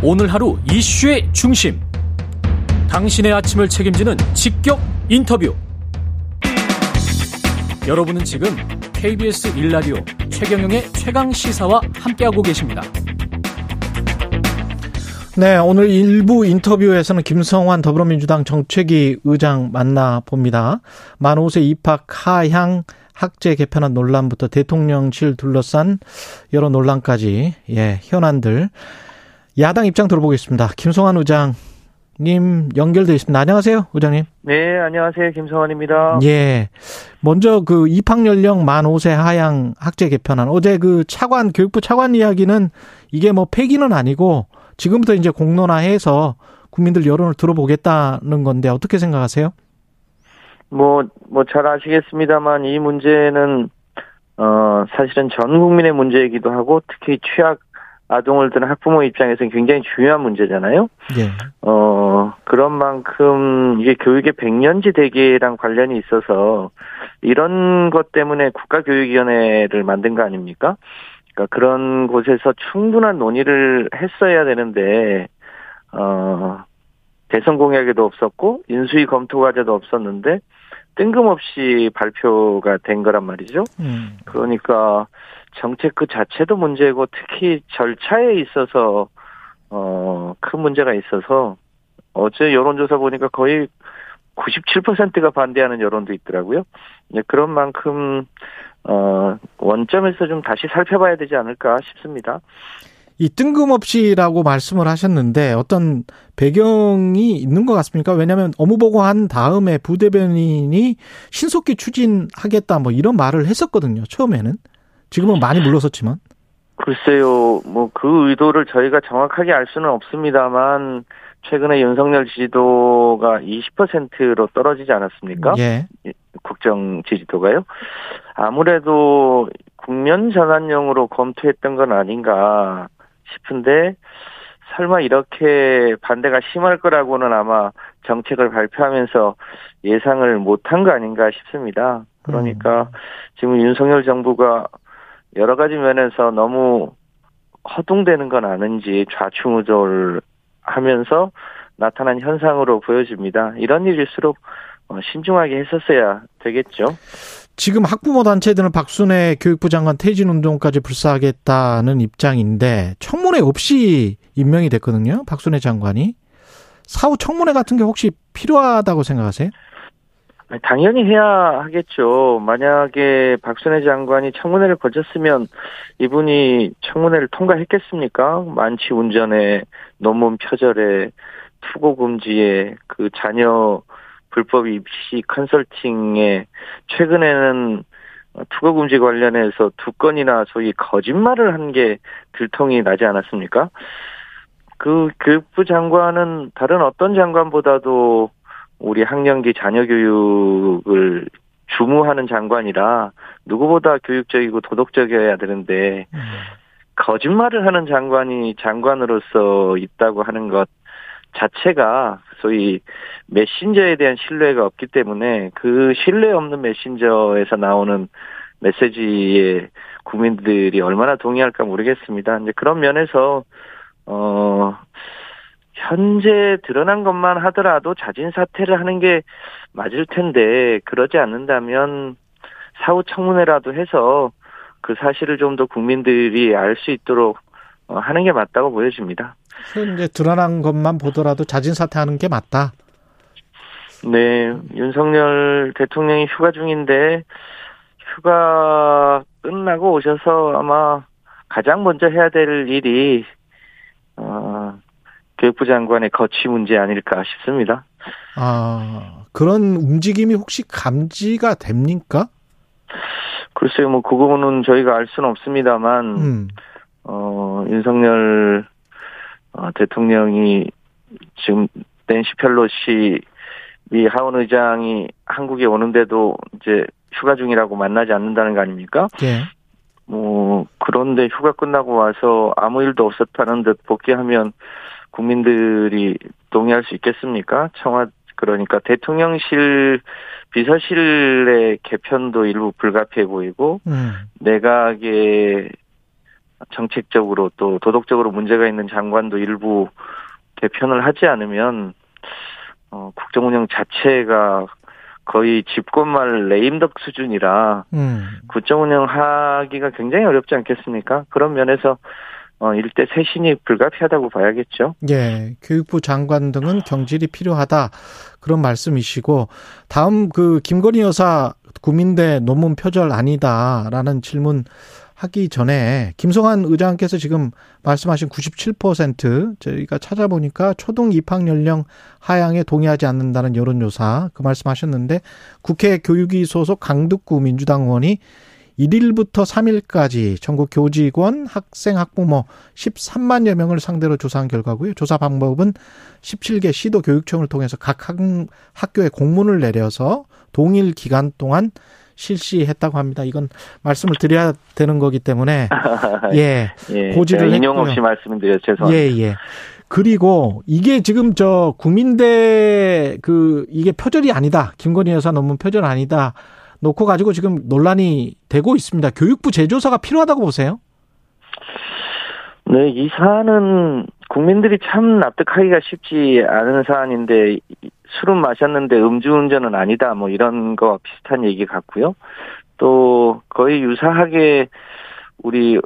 오늘 하루 이슈의 중심. 당신의 아침을 책임지는 직격 인터뷰. 여러분은 지금 KBS 일라디오 최경영의 최강 시사와 함께하고 계십니다. 네, 오늘 일부 인터뷰에서는 김성환 더불어민주당 정책위 의장 만나봅니다. 만 5세 입학 하향 학제 개편안 논란부터 대통령실 둘러싼 여러 논란까지 예, 현안들 야당 입장 들어보겠습니다. 김성환 의장 님 연결돼 있습니다. 안녕하세요, 의장님. 네, 안녕하세요. 김성환입니다. 예. 먼저 그 입학 연령 만 5세 하향 학제 개편안 어제 그 차관 교육부 차관 이야기는 이게 뭐 폐기는 아니고 지금부터 이제 공론화해서 국민들 여론을 들어보겠다는 건데 어떻게 생각하세요? 뭐, 뭐 잘 아시겠습니다만 이 문제는, 어, 사실은 전 국민의 문제이기도 하고 특히 취약 아동을 두는 학부모 입장에서는 굉장히 중요한 문제잖아요. 예. 어, 그런 만큼 이게 교육의 백년지 대계랑 관련이 있어서 이런 것 때문에 국가교육위원회를 만든 거 아닙니까? 그러니까 그런 곳에서 충분한 논의를 했어야 되는데, 어, 대선 공약에도 없었고, 인수위 검토 과제도 없었는데, 뜬금없이 발표가 된 거란 말이죠. 음. 그러니까 정책 그 자체도 문제고 특히 절차에 있어서 어, 큰 문제가 있어서 어제 여론조사 보니까 거의 97%가 반대하는 여론도 있더라고요. 네, 그런 만큼 어, 원점에서 좀 다시 살펴봐야 되지 않을까 싶습니다. 이 뜬금없이라고 말씀을 하셨는데 어떤 배경이 있는 것 같습니까? 왜냐하면 업무보고 한 다음에 부대변인이 신속히 추진하겠다 뭐 이런 말을 했었거든요. 처음에는 지금은 많이 물러섰지만 글쎄요, 뭐 그 의도를 저희가 정확하게 알 수는 없습니다만 최근에 윤석열 지지도가 20%로 떨어지지 않았습니까? 예. 국정 지지도가요. 아무래도 국면 전환용으로 검토했던 건 아닌가 싶은데 설마 이렇게 반대가 심할 거라고는 아마 정책을 발표하면서 예상을 못한 거 아닌가 싶습니다. 그러니까 지금 윤석열 정부가 여러 가지 면에서 너무 허둥대는 건 아는지 좌충우돌 하면서 나타난 현상으로 보여집니다. 이런 일일수록 어, 신중하게 했었어야 되겠죠. 지금 학부모 단체들은 박순애 교육부 장관 퇴진 운동까지 불사하겠다는 입장인데 청문회 없이 임명이 됐거든요. 박순애 장관이 사후 청문회 같은 게 혹시 필요하다고 생각하세요? 당연히 해야 하겠죠. 만약에 박순애 장관이 청문회를 거쳤으면 이분이 청문회를 통과했겠습니까? 만취 운전에 논문 표절에 투고 금지에 그 자녀 불법 입시 컨설팅에 최근에는 투고 금지 관련해서 두 건이나 소위 거짓말을 한 게 들통이 나지 않았습니까? 그 교육부 장관은 다른 어떤 장관보다도 우리 학령기 자녀 교육을 주무하는 장관이라 누구보다 교육적이고 도덕적이어야 되는데 음. 거짓말을 하는 장관이 장관으로서 있다고 하는 것 자체가 소위 메신저에 대한 신뢰가 없기 때문에 그 신뢰 없는 메신저에서 나오는 메시지에 국민들이 얼마나 동의할까 모르겠습니다. 이제 그런 면에서 어 현재 드러난 것만 하더라도 자진 사퇴를 하는 게 맞을 텐데 그러지 않는다면 사후 청문회라도 해서 그 사실을 좀 더 국민들이 알 수 있도록 어, 하는 게 맞다고 보여집니다. 현재 드러난 것만 보더라도 자진 사퇴하는 게 맞다. 네, 윤석열 대통령이 휴가 중인데 휴가 끝나고 오셔서 아마 가장 먼저 해야 될 일이 어, 교육부 장관의 거취 문제 아닐까 싶습니다. 아 그런 움직임이 혹시 감지가 됩니까? 글쎄요, 뭐 그거는 저희가 알 수는 없습니다만 음. 어, 윤석열 어, 대통령이 지금 낸시 펠로시 미 하원 의장이 한국에 오는데도 이제 휴가 중이라고 만나지 않는다는 거 아닙니까? 예. 뭐 그런데 휴가 끝나고 와서 아무 일도 없었다는 듯 복귀하면 국민들이 동의할 수 있겠습니까? 청와 그러니까 대통령실 비서실의 개편도 일부 불가피해 보이고 음. 내각의 정책적으로 또 도덕적으로 문제가 있는 장관도 일부 개편을 하지 않으면 어, 국정 운영 자체가 거의 집권말 레임덕 수준이라 음. 국정 운영하기가 굉장히 어렵지 않겠습니까? 그런 면에서 어, 일대 쇄신이 불가피하다고 봐야겠죠. 예. 교육부 장관 등은 경질이 필요하다. 그런 말씀이시고, 다음 그 김건희 여사 국민대 논문 표절 아니다라는 질문 하기 전에 김성환 의장께서 지금 말씀하신 97% 저희가 찾아보니까 초등 입학 연령 하향에 동의하지 않는다는 여론조사 그 말씀하셨는데 국회 교육위 소속 강득구 민주당 의원이 1일부터 3일까지 전국 교직원, 학생, 학부모 13만여 명을 상대로 조사한 결과고요. 조사 방법은 17개 시도 교육청을 통해서 각 학, 학교에 공문을 내려서 동일 기간 동안 실시했다고 합니다. 이건 말씀을 드려야 되는 거기 때문에 예, 예 고지를 인용 없이 말씀드려 죄송합니다. 예, 예. 그리고 이게 지금 저 국민대 그 이게 표절이 아니다. 김건희 여사 논문 표절 아니다. 놓고 가지고 지금 논란이 되고 있습니다. 교육부 재조사가 필요하다고 보세요? 네, 이 사안은 국민들이 참 납득하기가 쉽지 않은 사안인데 술은 마셨는데 음주운전은 아니다 뭐 이런 거와 비슷한 얘기 같고요. 또 거의 유사하게 우리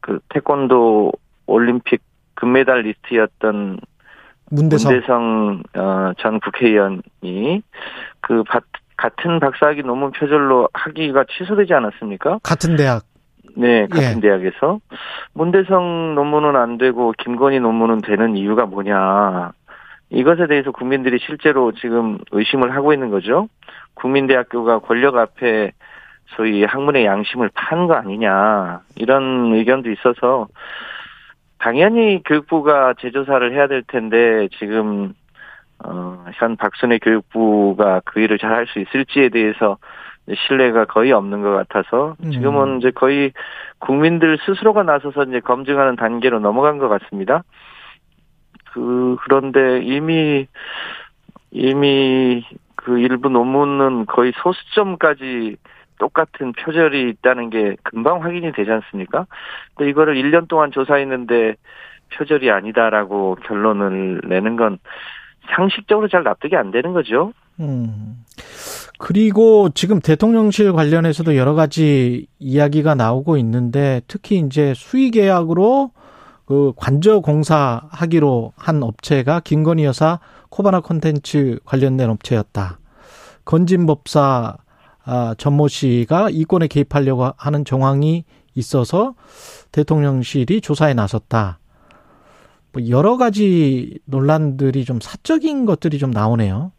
그 태권도 올림픽 금메달 리스트였던 문대성, 문대성 어, 전 국회의원이 그 같은 박사학위 논문 표절로 학위가 취소되지 않았습니까? 같은 대학. 네, 같은 예. 대학에서 문대성 논문은 안 되고 김건희 논문은 되는 이유가 뭐냐? 이것에 대해서 국민들이 실제로 지금 의심을 하고 있는 거죠. 국민대학교가 권력 앞에 소위 학문의 양심을 판 거 아니냐 이런 의견도 있어서 당연히 교육부가 재조사를 해야 될 텐데 지금 어, 현 박순애 교육부가 그 일을 잘 할 수 있을지에 대해서 신뢰가 거의 없는 것 같아서 음. 지금은 이제 거의 국민들 스스로가 나서서 이제 검증하는 단계로 넘어간 것 같습니다. 그 그런데 이미 이미 그 일부 논문은 거의 소수점까지 똑같은 표절이 있다는 게 금방 확인이 되지 않습니까? 근데 이거를 1년 동안 조사했는데 표절이 아니다라고 결론을 내는 건 상식적으로 잘 납득이 안 되는 거죠. 음. 그리고 지금 대통령실 관련해서도 여러 가지 이야기가 나오고 있는데 특히 이제 수의 계약으로 그 관저 공사 하기로 한 업체가 김건희 여사 코바나 콘텐츠 관련된 업체였다. 건진법사 아, 전모 씨가 이권에 개입하려고 하는 정황이 있어서 대통령실이 조사에 나섰다. 뭐 여러 가지 논란들이 좀 사적인 것들이 좀 나오네요.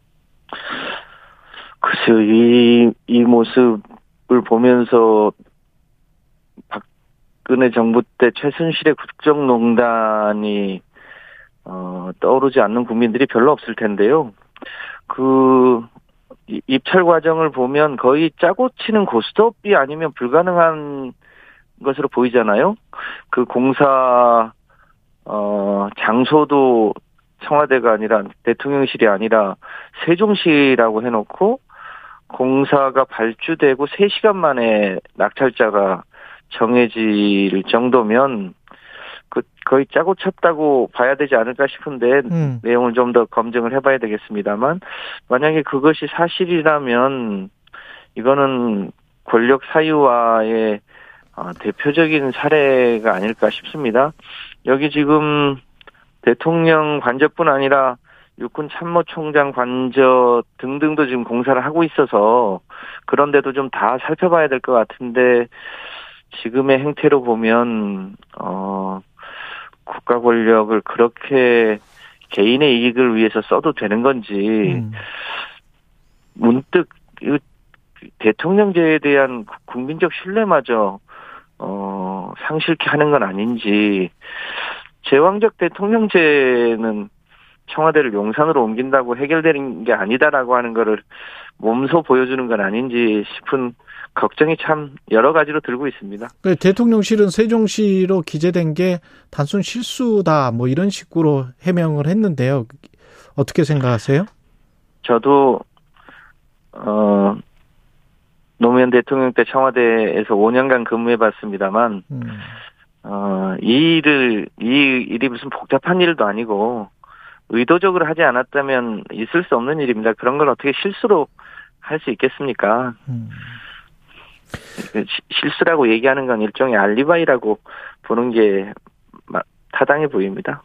글쎄요, 이, 이 모습을 보면서 박근혜 정부 때 최순실의 국정농단이 어, 떠오르지 않는 국민들이 별로 없을 텐데요. 그 입찰 과정을 보면 거의 짜고 치는 고스톱이 아니면 불가능한 것으로 보이잖아요. 그 공사 어, 장소도 청와대가 아니라 대통령실이 아니라 세종시라고 해놓고 공사가 발주되고 3시간 만에 낙찰자가 정해질 정도면 그 거의 짜고 쳤다고 봐야 되지 않을까 싶은데 음. 내용을 좀 더 검증을 해봐야 되겠습니다만 만약에 그것이 사실이라면 이거는 권력 사유화의 어, 대표적인 사례가 아닐까 싶습니다. 여기 지금 대통령 관저뿐 아니라 육군 참모총장 관저 등등도 지금 공사를 하고 있어서 그런데도 좀 다 살펴봐야 될 것 같은데 지금의 행태로 보면 어 국가 권력을 그렇게 개인의 이익을 위해서 써도 되는 건지 음. 문득 대통령제에 대한 국민적 신뢰마저 어, 상실케 하는 건 아닌지, 제왕적 대통령제는 청와대를 용산으로 옮긴다고 해결되는 게 아니다라고 하는 거를 몸소 보여주는 건 아닌지 싶은 걱정이 참 여러 가지로 들고 있습니다. 그 대통령실은 세종시로 기재된 게 단순 실수다 뭐 이런 식으로 해명을 했는데요. 어떻게 생각하세요? 저도 어 노무현 대통령 때 청와대에서 5년간 근무해 봤습니다만, 음. 어, 이 일을, 이 일이 무슨 복잡한 일도 아니고, 의도적으로 하지 않았다면 있을 수 없는 일입니다. 그런 걸 어떻게 실수로 할 수 있겠습니까? 음. 실수라고 얘기하는 건 일종의 알리바이라고 보는 게 타당해 보입니다.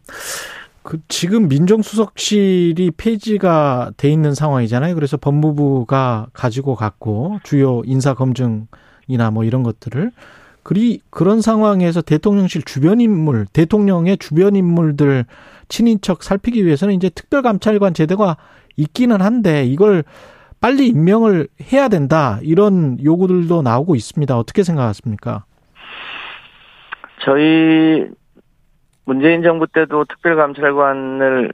그 지금 민정수석실이 폐지가 돼 있는 상황이잖아요. 그래서 법무부가 가지고 갔고 주요 인사 검증이나 뭐 이런 것들을 그리 그런 상황에서 대통령실 주변 인물, 대통령의 주변 인물들 친인척 살피기 위해서는 이제 특별감찰관 제도가 있기는 한데 이걸 빨리 임명을 해야 된다 이런 요구들도 나오고 있습니다. 어떻게 생각하십니까? 저희 문재인 정부 때도 특별감찰관을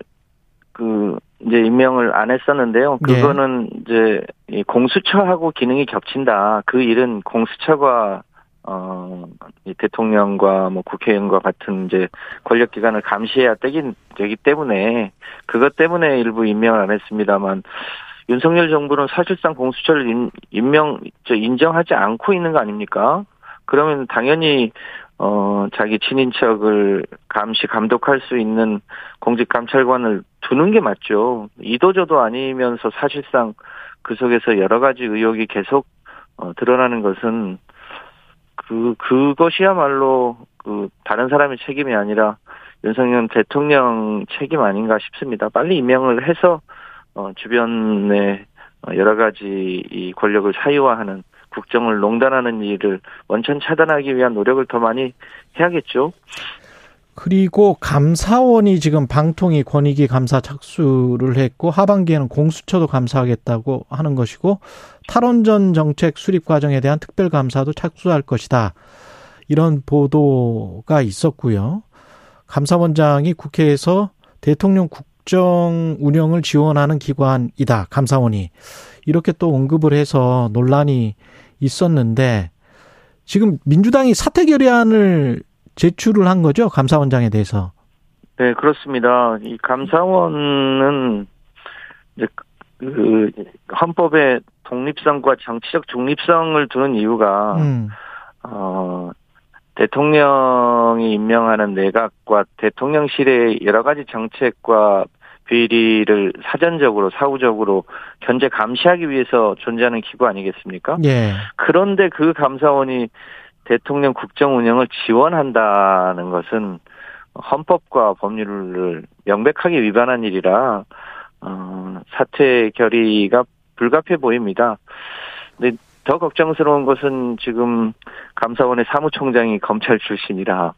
그 이제 임명을 안 했었는데요. 네. 그거는 네. 이제 공수처하고 기능이 겹친다. 그 일은 공수처가 어 대통령과 뭐 국회의원과 같은 이제 권력 기관을 감시해야 되기 되기 때문에 그것 때문에 일부 임명을 안 했습니다만 윤석열 정부는 사실상 공수처를 인, 임명 저 인정하지 않고 있는 거 아닙니까? 그러면 당연히 어 자기 친인척을 감시 감독할 수 있는 공직 감찰관을 두는 게 맞죠. 이도저도 아니면서 사실상 그 속에서 여러 가지 의혹이 계속 어, 드러나는 것은 그 그것이야말로 그 다른 사람의 책임이 아니라 윤석열 대통령 책임 아닌가 싶습니다. 빨리 임명을 해서 어, 주변에 어, 여러 가지 이 권력을 사유화하는 국정을 농단하는 일을 원천 차단하기 위한 노력을 더 많이 해야겠죠. 그리고 감사원이 지금 방통위 권익위 감사 착수를 했고 하반기에는 공수처도 감사하겠다고 하는 것이고 탈원전 정책 수립 과정에 대한 특별 감사도 착수할 것이다. 이런 보도가 있었고요. 감사원장이 국회에서 대통령 국 국정 운영을 지원하는 기관이다. 감사원이. 이렇게 또 언급을 해서 논란이 있었는데 지금 민주당이 사퇴 결의안을 제출을 한 거죠. 감사원장에 대해서. 네, 그렇습니다. 이 감사원은 이제 그 헌법의 독립성과 정치적 중립성을 두는 이유가 음. 어 대통령이 임명하는 내각과 대통령실의 여러 가지 정책과 비리를 사전적으로 사후적으로 견제 감시하기 위해서 존재하는 기구 아니겠습니까? 예. 그런데 그 감사원이 대통령 국정 운영을 지원한다는 것은 헌법과 법률을 명백하게 위반한 일이라 어, 사퇴 결의가 불가피해 보입니다. 근데 더 걱정스러운 것은 지금 감사원의 사무총장이 검찰 출신이라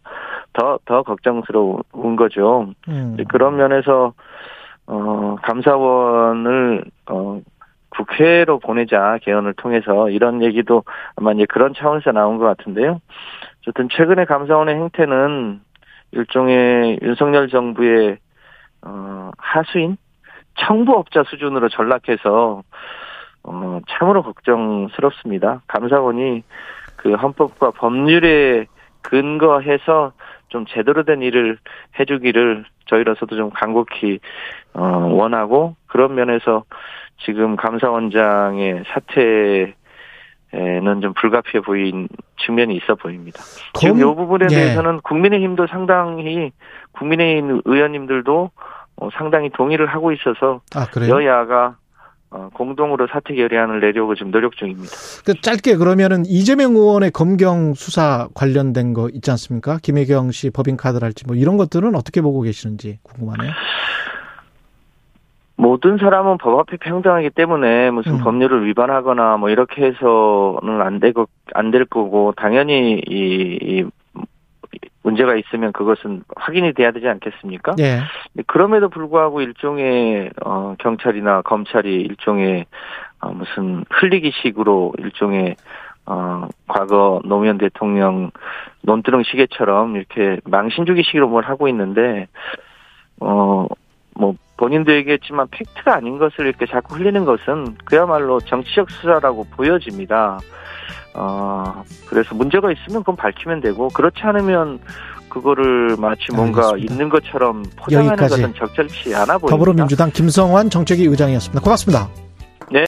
더, 더 걱정스러운 거죠. 음. 그런 면에서, 어, 감사원을, 어, 국회로 보내자, 개헌을 통해서 이런 얘기도 아마 이제 그런 차원에서 나온 것 같은데요. 어쨌든 최근에 감사원의 행태는 일종의 윤석열 정부의, 어, 하수인? 청부업자 수준으로 전락해서 어, 참으로 걱정스럽습니다. 감사원이 그 헌법과 법률에 근거해서 좀 제대로 된 일을 해주기를 저희로서도 좀 간곡히 어, 원하고 그런 면에서 지금 감사원장의 사퇴 에는 좀 불가피해 보인 측면이 있어 보입니다. 지금 이 부분에 예. 대해서는 국민의힘도 상당히 국민의힘 의원님들도 어, 상당히 동의를 하고 있어서 아, 여야가 어, 공동으로 사퇴 결의안을 내려고 지금 노력 중입니다. 그 짧게 그러면은 이재명 의원의 검경 수사 관련된 거 있지 않습니까? 김혜경 씨 법인카드랄지 뭐 이런 것들은 어떻게 보고 계시는지 궁금하네요. 모든 사람은 법 앞에 평등하기 때문에 무슨 음. 법률을 위반하거나 뭐 이렇게 해서는 안 되고 안 될 거고 당연히 이, 이 문제가 있으면 그것은 확인이 돼야 되지 않겠습니까? 예. 그럼에도 불구하고 일종의 어 경찰이나 검찰이 일종의 어 무슨 흘리기식으로 일종의 어 과거 노무현 대통령 논두렁 시계처럼 이렇게 망신주기식으로 뭘 하고 있는데 어뭐 본인도 얘기했지만 팩트가 아닌 것을 이렇게 자꾸 흘리는 것은 그야말로 정치적 수사라고 보여집니다. 어, 그래서 문제가 있으면 그건 밝히면 되고 그렇지 않으면 그거를 마치 뭔가 알겠습니다. 있는 것처럼 포장하는 여기까지. 것은 적절치 않아 보입니다. 더불어민주당 김성환 정책위 의장이었습니다. 고맙습니다.